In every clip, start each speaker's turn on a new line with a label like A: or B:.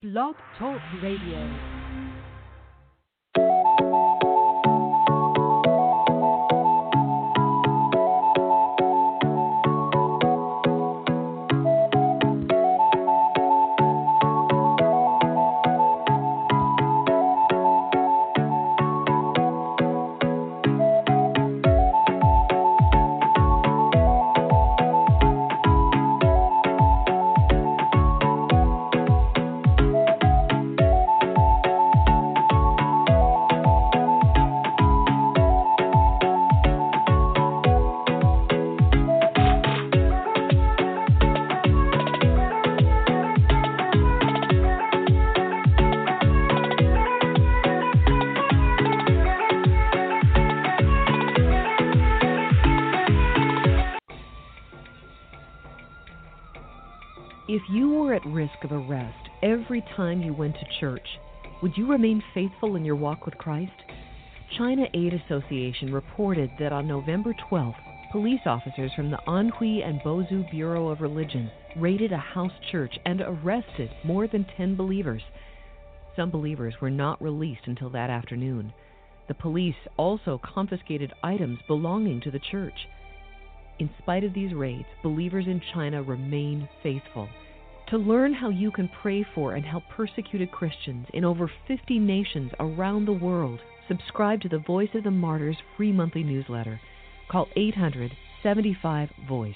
A: Blog Talk Radio. At risk of arrest every time you went to church, would you remain faithful in your walk with Christ? China Aid Association reported that on November 12th, police officers from the Anhui and Bozhou Bureau of Religion raided a house church and arrested more than 10 believers. Some believers were not released until that afternoon. The police also confiscated items belonging to the church. In spite of these raids, believers in China remain faithful. To learn how you can pray for and help persecuted Christians in over 50 nations around the world, subscribe to the Voice of the Martyrs free monthly newsletter. Call 800 75 Voice.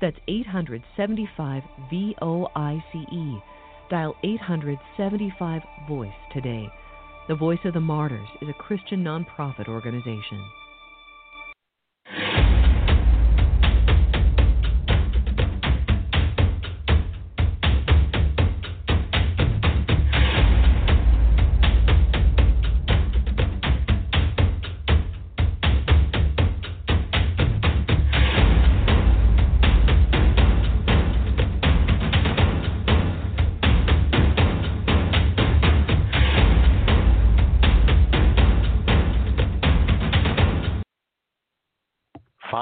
A: That's 875 V O I C E. Dial 800 75 Voice today. The Voice of the Martyrs is a Christian nonprofit organization.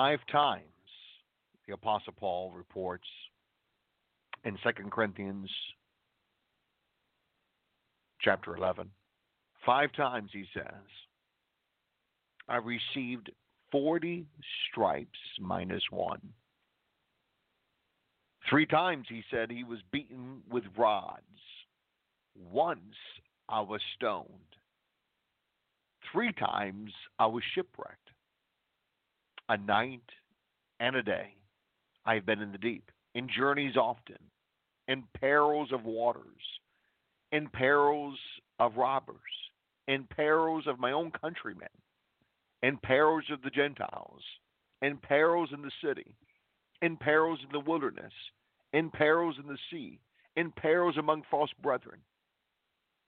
B: Five times the Apostle Paul reports in 2 Corinthians chapter 11. Five times he says, I received 40 stripes minus one. Three times he said he was beaten with rods. Once I was stoned. Three times I was shipwrecked. A night and a day I have been in the deep, in journeys often, in perils of waters, in perils of robbers, in perils of my own countrymen, in perils of the Gentiles, in perils in the city, in perils in the wilderness, in perils in the sea, in perils among false brethren,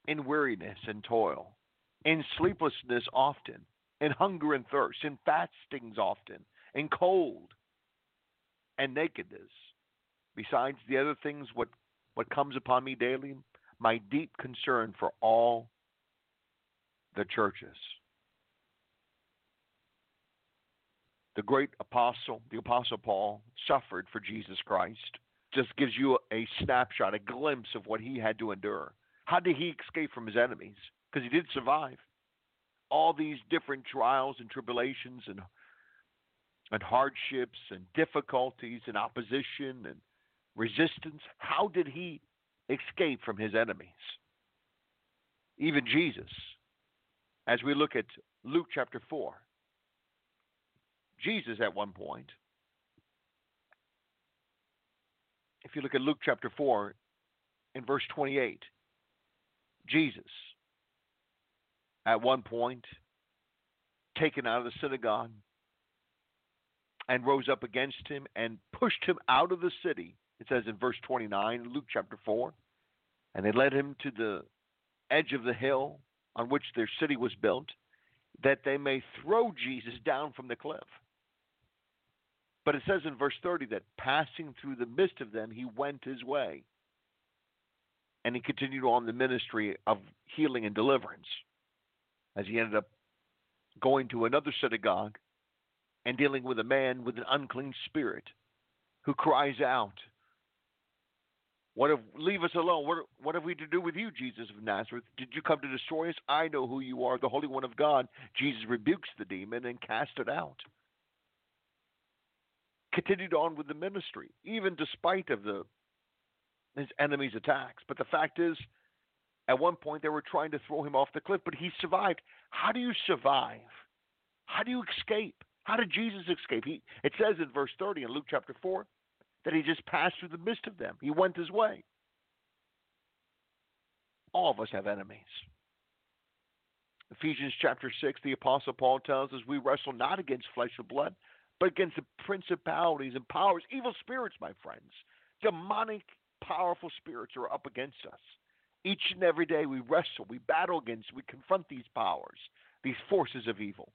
B: in weariness and toil, in sleeplessness often, in hunger and thirst, and fastings often, and cold and nakedness. Besides the other things, what, what comes upon me daily, my deep concern for all the churches. The great apostle, the apostle Paul, suffered for Jesus Christ. Just gives you a snapshot, a glimpse of what he had to endure. How did he escape from his enemies? Because he did survive. All these different trials and tribulations and and hardships and difficulties and opposition and resistance. How did he escape from his enemies? Even Jesus, as we look at Luke chapter 4, Jesus at one point, if you look at Luke chapter 4 in verse 28, Jesus at one point taken out of the synagogue and rose up against him and pushed him out of the city. It says in verse 29, Luke chapter 4. And they led him to the edge of the hill on which their city was built, that they may throw Jesus down from the cliff. But it says in verse 30 that passing through the midst of them, he went his way. And he continued on the ministry of healing and deliverance as he ended up going to another synagogue and dealing with a man with an unclean spirit who cries out What have leave us alone? What what have we to do with you, Jesus of Nazareth? Did you come to destroy us? I know who you are, the Holy One of God. Jesus rebukes the demon and cast it out. Continued on with the ministry, even despite of the his enemies' attacks. But the fact is, at one point they were trying to throw him off the cliff, but he survived. How do you survive? How do you escape? How did Jesus escape? He, it says in verse 30 in Luke chapter 4 that he just passed through the midst of them. He went his way. All of us have enemies. Ephesians chapter 6, the Apostle Paul tells us we wrestle not against flesh and blood, but against the principalities and powers, evil spirits, my friends. Demonic, powerful spirits are up against us. Each and every day we wrestle, we battle against, we confront these powers, these forces of evil.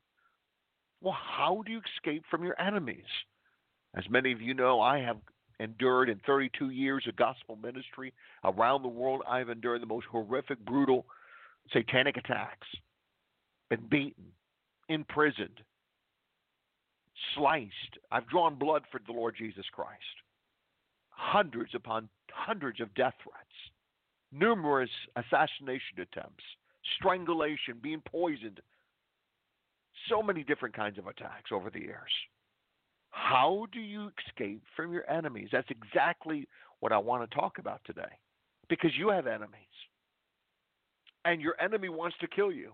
B: Well, how do you escape from your enemies? As many of you know, I have endured in 32 years of gospel ministry around the world. I've endured the most horrific, brutal, satanic attacks, been beaten, imprisoned, sliced. I've drawn blood for the Lord Jesus Christ. Hundreds upon hundreds of death threats, numerous assassination attempts, strangulation, being poisoned. So many different kinds of attacks over the years. How do you escape from your enemies? That's exactly what I want to talk about today. Because you have enemies. And your enemy wants to kill you.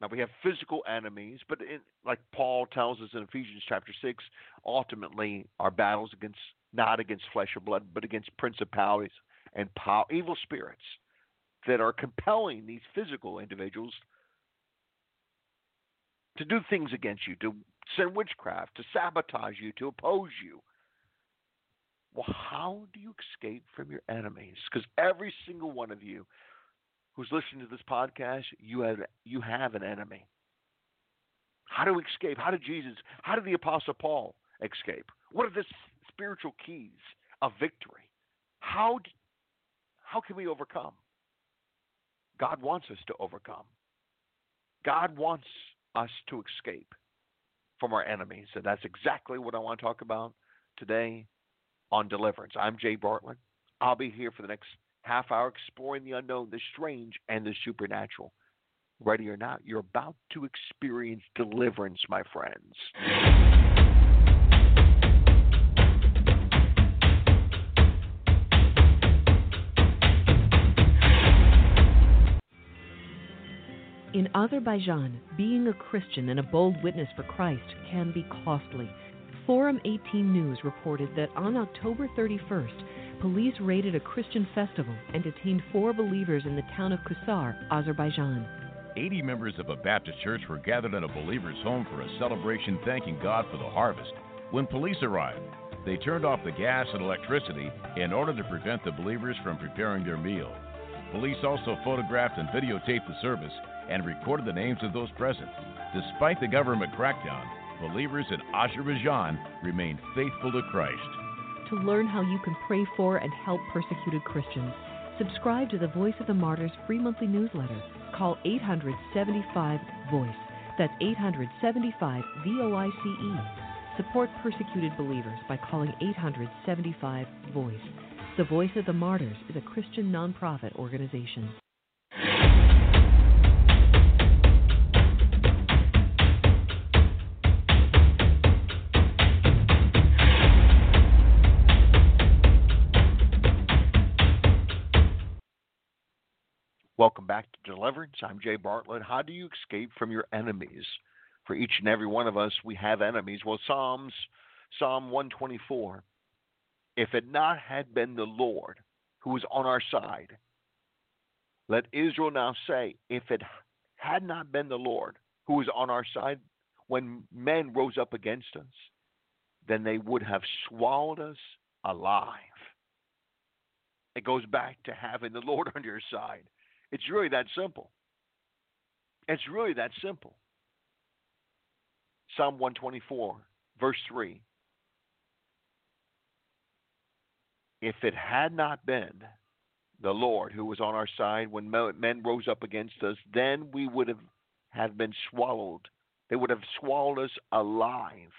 B: Now we have physical enemies, but in, like Paul tells us in Ephesians chapter six, ultimately our battles against not against flesh or blood, but against principalities and power, evil spirits that are compelling these physical individuals to do things against you, to send witchcraft, to sabotage you, to oppose you. Well, how do you escape from your enemies? Because every single one of you who's listening to this podcast, you have you have an enemy. How do we escape? How did Jesus? How did the Apostle Paul escape? What are the spiritual keys of victory? How how can we overcome? God wants us to overcome. God wants us to escape from our enemies. And that's exactly what I want to talk about today on deliverance. I'm Jay Bartlett. I'll be here for the next half hour exploring the unknown, the strange, and the supernatural. Ready or not, you're about to experience deliverance, my friends.
A: In Azerbaijan, being a Christian and a bold witness for Christ can be costly. Forum 18 News reported that on October 31st, police raided a Christian festival and detained four believers in the town of Kusar, Azerbaijan.
C: 80 members of a Baptist church were gathered at a believer's home for a celebration thanking God for the harvest. When police arrived, they turned off the gas and electricity in order to prevent the believers from preparing their meal. Police also photographed and videotaped the service and recorded the names of those present. Despite the government crackdown, believers in Azerbaijan remained faithful to Christ.
A: To learn how you can pray for and help persecuted Christians, subscribe to the Voice of the Martyrs free monthly newsletter. Call 875 VOICE. That's 875 V O I C E. Support persecuted believers by calling 875 VOICE. The Voice of the Martyrs is a Christian nonprofit organization.
B: Welcome back to Deliverance. I'm Jay Bartlett. How do you escape from your enemies? For each and every one of us, we have enemies. Well, Psalms, Psalm 124. If it not had been the Lord who was on our side, let Israel now say, if it had not been the Lord who was on our side when men rose up against us, then they would have swallowed us alive. It goes back to having the Lord on your side. It's really that simple. It's really that simple. Psalm 124, verse 3. If it had not been the Lord who was on our side when men rose up against us, then we would have, have been swallowed. They would have swallowed us alive.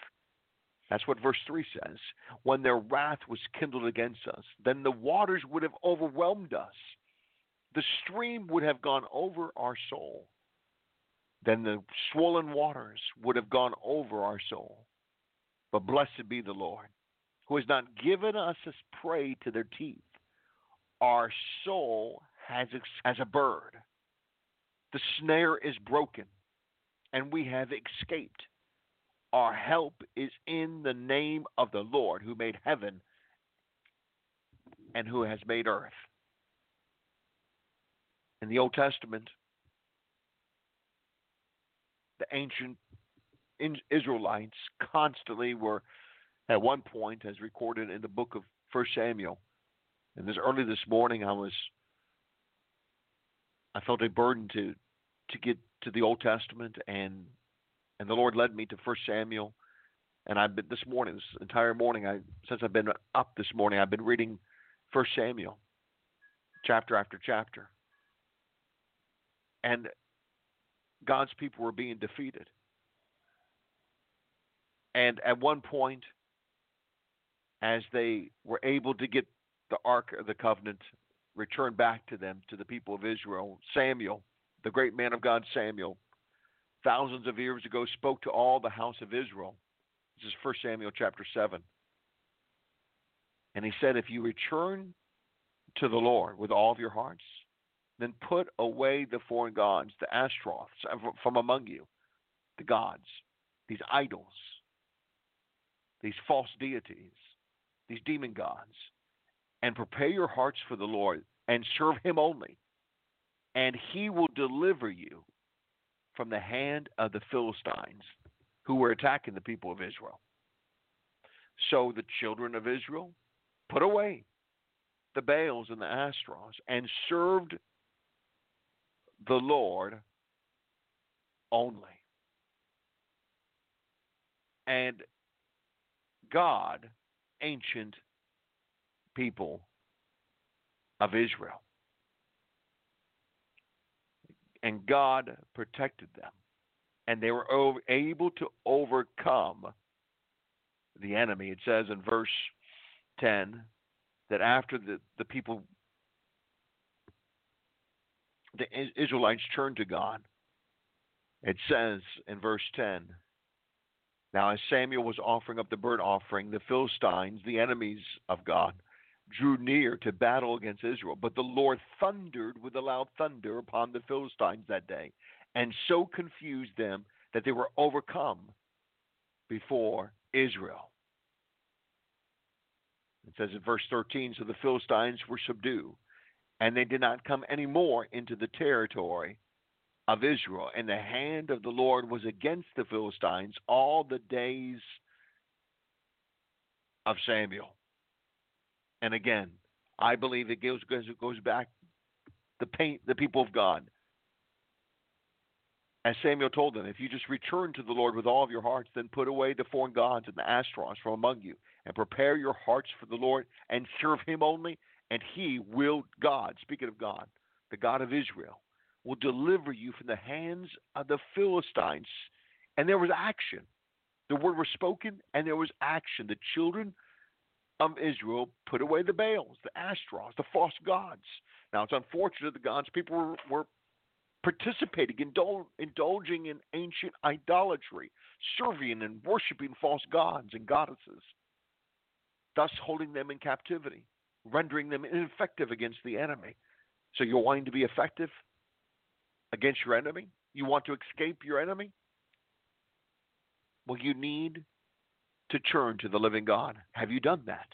B: That's what verse 3 says. When their wrath was kindled against us, then the waters would have overwhelmed us. The stream would have gone over our soul. Then the swollen waters would have gone over our soul. But blessed be the Lord, who has not given us as prey to their teeth. Our soul has as a bird. The snare is broken, and we have escaped. Our help is in the name of the Lord who made heaven and who has made earth. In the Old Testament, the ancient Israelites constantly were, at one point, as recorded in the book of First Samuel. And this early this morning, I was, I felt a burden to, to get to the Old Testament, and and the Lord led me to First Samuel. And I've been this morning, this entire morning, I since I've been up this morning, I've been reading First Samuel, chapter after chapter. And God's people were being defeated. And at one point, as they were able to get the Ark of the Covenant returned back to them, to the people of Israel, Samuel, the great man of God, Samuel, thousands of years ago, spoke to all the house of Israel. This is 1 Samuel chapter 7. And he said, If you return to the Lord with all of your hearts, then put away the foreign gods, the Ashtaroths, from among you, the gods, these idols, these false deities, these demon gods, and prepare your hearts for the Lord and serve him only. And he will deliver you from the hand of the Philistines who were attacking the people of Israel. So the children of Israel put away the Baals and the Ashtaroths and served the Lord only. And God, ancient people of Israel. And God protected them. And they were able to overcome the enemy. It says in verse 10 that after the, the people the Israelites turned to God. It says in verse 10 Now, as Samuel was offering up the burnt offering, the Philistines, the enemies of God, drew near to battle against Israel. But the Lord thundered with a loud thunder upon the Philistines that day, and so confused them that they were overcome before Israel. It says in verse 13 So the Philistines were subdued and they did not come any more into the territory of Israel. And the hand of the Lord was against the Philistines all the days of Samuel. And again, I believe it goes goes back the paint the people of God. As Samuel told them, if you just return to the Lord with all of your hearts, then put away the foreign gods and the Ashtaroths from among you, and prepare your hearts for the Lord, and serve him only, and he will, God, speaking of God, the God of Israel, will deliver you from the hands of the Philistines. And there was action. The word was spoken, and there was action. The children of Israel put away the Baals, the Ashtaroths, the false gods. Now, it's unfortunate the God's people were, were participating, indul- indulging in ancient idolatry, serving and worshiping false gods and goddesses, thus holding them in captivity rendering them ineffective against the enemy. So you're wanting to be effective against your enemy? You want to escape your enemy? Well, you need to turn to the living God. Have you done that?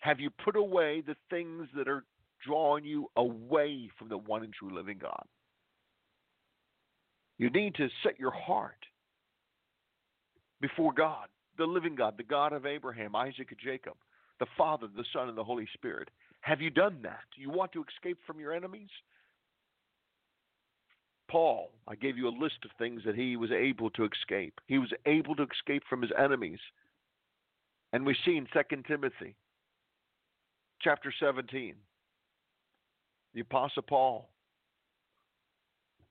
B: Have you put away the things that are drawing you away from the one and true living God? You need to set your heart before God, the living God, the God of Abraham, Isaac, and Jacob the Father, the Son, and the Holy Spirit. Have you done that? You want to escape from your enemies? Paul, I gave you a list of things that he was able to escape. He was able to escape from his enemies. And we see in 2 Timothy chapter 17, the Apostle Paul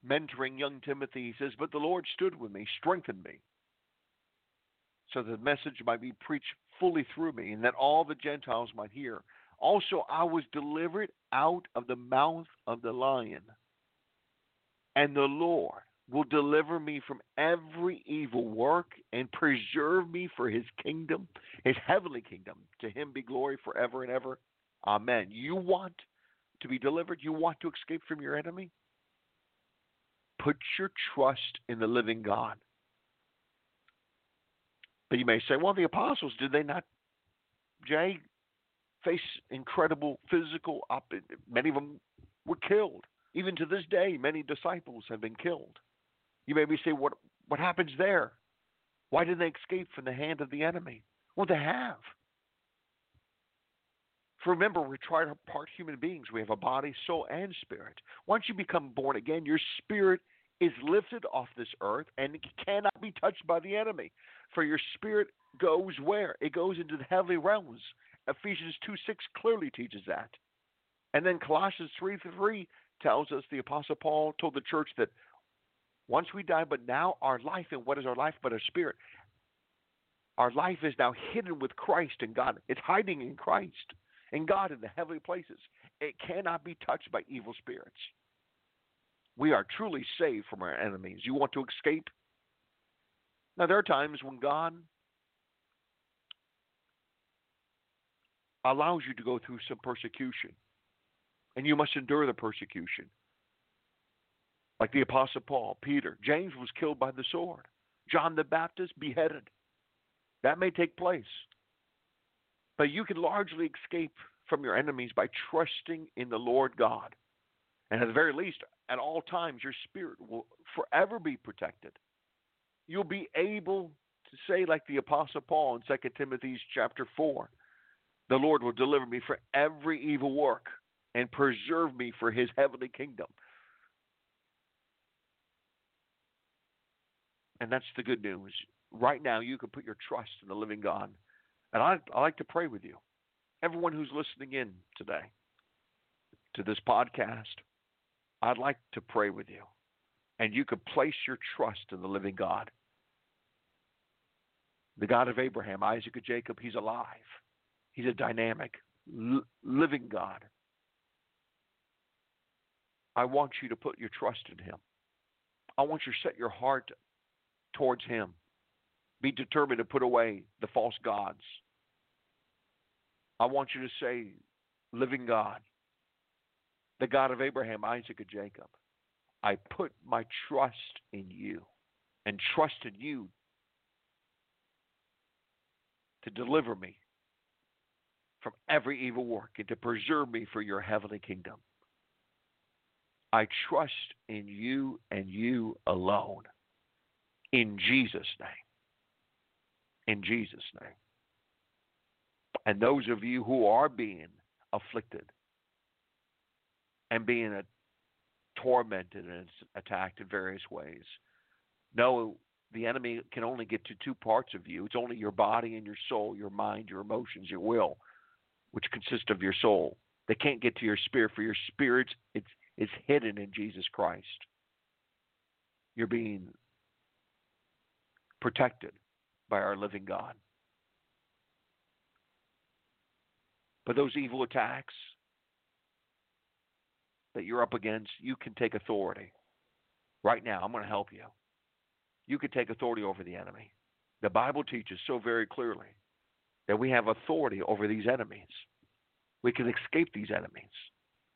B: mentoring young Timothy, he says, But the Lord stood with me, strengthened me, so that the message might be preached fully through me, and that all the Gentiles might hear. Also, I was delivered out of the mouth of the lion, and the Lord will deliver me from every evil work and preserve me for his kingdom, his heavenly kingdom. To him be glory forever and ever. Amen. You want to be delivered? You want to escape from your enemy? Put your trust in the living God. But you may say, well, the apostles, did they not, Jay, face incredible physical, op- many of them were killed. Even to this day, many disciples have been killed. You may be saying, what, what happens there? Why did they escape from the hand of the enemy? Well, they have. For remember, we're trying to part human beings. We have a body, soul, and spirit. Once you become born again, your spirit is lifted off this earth and cannot be touched by the enemy. For your spirit goes where? It goes into the heavenly realms. Ephesians 2 6 clearly teaches that. And then Colossians 3 3 tells us the Apostle Paul told the church that once we die, but now our life, and what is our life but our spirit? Our life is now hidden with Christ and God. It's hiding in Christ and God in the heavenly places. It cannot be touched by evil spirits. We are truly saved from our enemies. You want to escape? Now, there are times when God allows you to go through some persecution, and you must endure the persecution. Like the Apostle Paul, Peter, James was killed by the sword, John the Baptist beheaded. That may take place. But you can largely escape from your enemies by trusting in the Lord God. And at the very least, at all times, your spirit will forever be protected. You'll be able to say, like the Apostle Paul in 2 Timothy chapter 4, the Lord will deliver me from every evil work and preserve me for his heavenly kingdom. And that's the good news. Right now, you can put your trust in the living God and I, I like to pray with you. Everyone who's listening in today to this podcast, I'd like to pray with you. And you could place your trust in the living God. The God of Abraham, Isaac, and Jacob, he's alive. He's a dynamic, living God. I want you to put your trust in him. I want you to set your heart towards him. Be determined to put away the false gods. I want you to say, Living God, the God of Abraham, Isaac, and Jacob, I put my trust in you and trust in you to deliver me from every evil work and to preserve me for your heavenly kingdom. I trust in you and you alone. In Jesus' name in Jesus' name. And those of you who are being afflicted and being tormented and attacked in various ways, know the enemy can only get to two parts of you. It's only your body and your soul, your mind, your emotions, your will, which consist of your soul. They can't get to your spirit, for your spirit it's, it's hidden in Jesus Christ. You're being protected by our living God. But those evil attacks that you're up against, you can take authority. Right now, I'm going to help you. You can take authority over the enemy. The Bible teaches so very clearly that we have authority over these enemies. We can escape these enemies.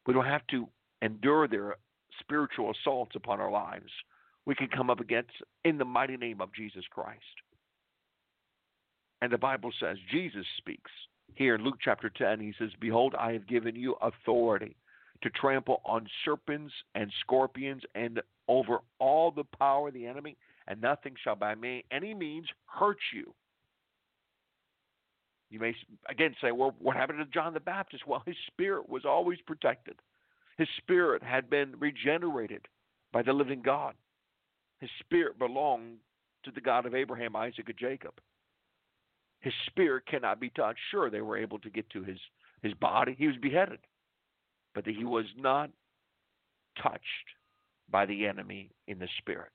B: We don't have to endure their spiritual assaults upon our lives. We can come up against in the mighty name of Jesus Christ. And the Bible says, Jesus speaks here in Luke chapter 10. He says, Behold, I have given you authority to trample on serpents and scorpions and over all the power of the enemy, and nothing shall by any means hurt you. You may again say, well, what happened to John the Baptist? Well, his spirit was always protected. His spirit had been regenerated by the living God. His spirit belonged to the God of Abraham, Isaac, and Jacob. His spirit cannot be touched. Sure, they were able to get to his, his body. He was beheaded. But he was not touched by the enemy in the spirit.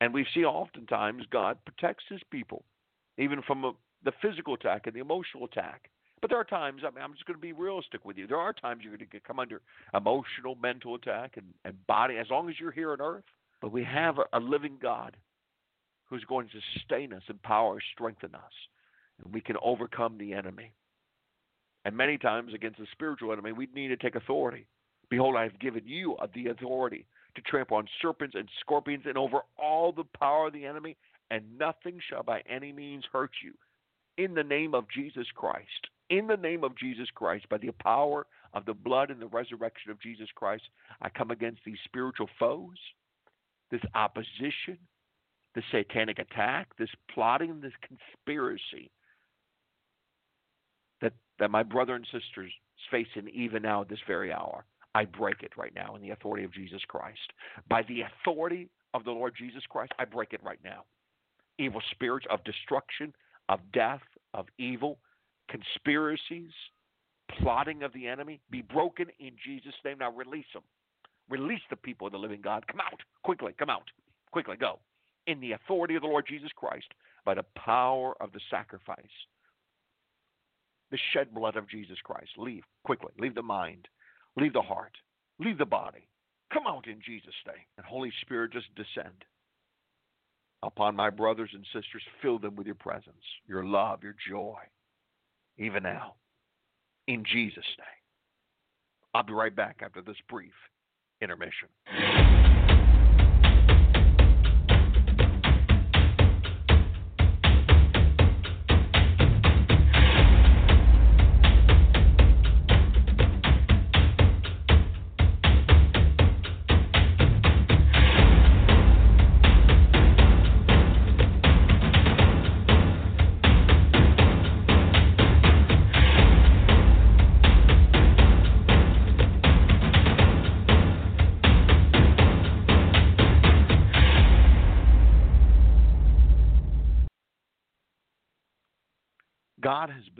B: And we see oftentimes God protects his people, even from a, the physical attack and the emotional attack. But there are times, I mean, I'm just going to be realistic with you. There are times you're going to come under emotional, mental attack, and, and body, as long as you're here on earth. But we have a, a living God who's going to sustain us, empower, strengthen us. And we can overcome the enemy. And many times against the spiritual enemy, we need to take authority. Behold, I have given you the authority to trample on serpents and scorpions and over all the power of the enemy, and nothing shall by any means hurt you. In the name of Jesus Christ, in the name of Jesus Christ, by the power of the blood and the resurrection of Jesus Christ, I come against these spiritual foes, this opposition, this satanic attack, this plotting, this conspiracy that, that my brother and sisters facing even now at this very hour. I break it right now in the authority of Jesus Christ. By the authority of the Lord Jesus Christ, I break it right now. Evil spirits of destruction, of death, of evil, conspiracies, plotting of the enemy be broken in Jesus' name. Now release them. Release the people of the living God. Come out quickly. Come out quickly. Go in the authority of the Lord Jesus Christ by the power of the sacrifice. The shed blood of Jesus Christ. Leave quickly. Leave the mind. Leave the heart. Leave the body. Come out in Jesus' name. And Holy Spirit, just descend upon my brothers and sisters. Fill them with your presence, your love, your joy, even now. In Jesus' name. I'll be right back after this brief intermission.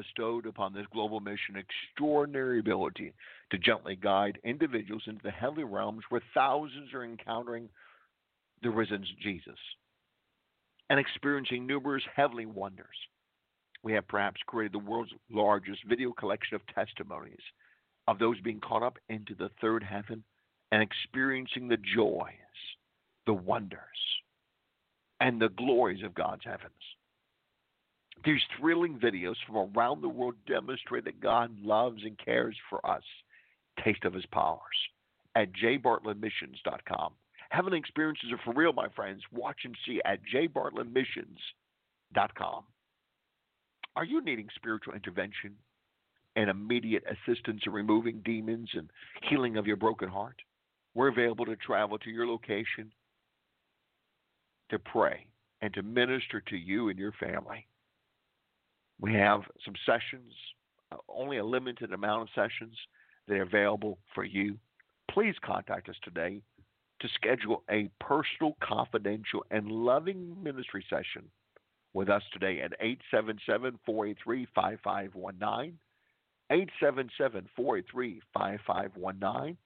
B: Bestowed upon this global mission extraordinary ability to gently guide individuals into the heavenly realms where thousands are encountering the risen Jesus and experiencing numerous heavenly wonders. We have perhaps created the world's largest video collection of testimonies of those being caught up into the third heaven and experiencing the joys, the wonders, and the glories of God's heavens. These thrilling videos from around the world demonstrate that God loves and cares for us. Taste of His powers at jbartlettmissions.com. Heavenly experiences are for real, my friends. Watch and see at jbartlettmissions.com. Are you needing spiritual intervention and immediate assistance in removing demons and healing of your broken heart? We're available to travel to your location to pray and to minister to you and your family. We have some sessions, uh, only a limited amount of sessions that are available for you. Please contact us today to schedule a personal, confidential, and loving ministry session with us today at 877 483 5519. 877 483 5519.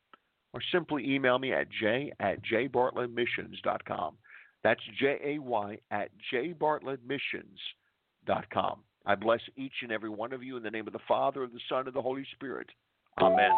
B: Or simply email me at j at jbartlettmissions.com. That's J A Y at jbartlettmissions.com. I bless each and every one of you in the name of the Father, of the Son, and the Holy Spirit. Amen.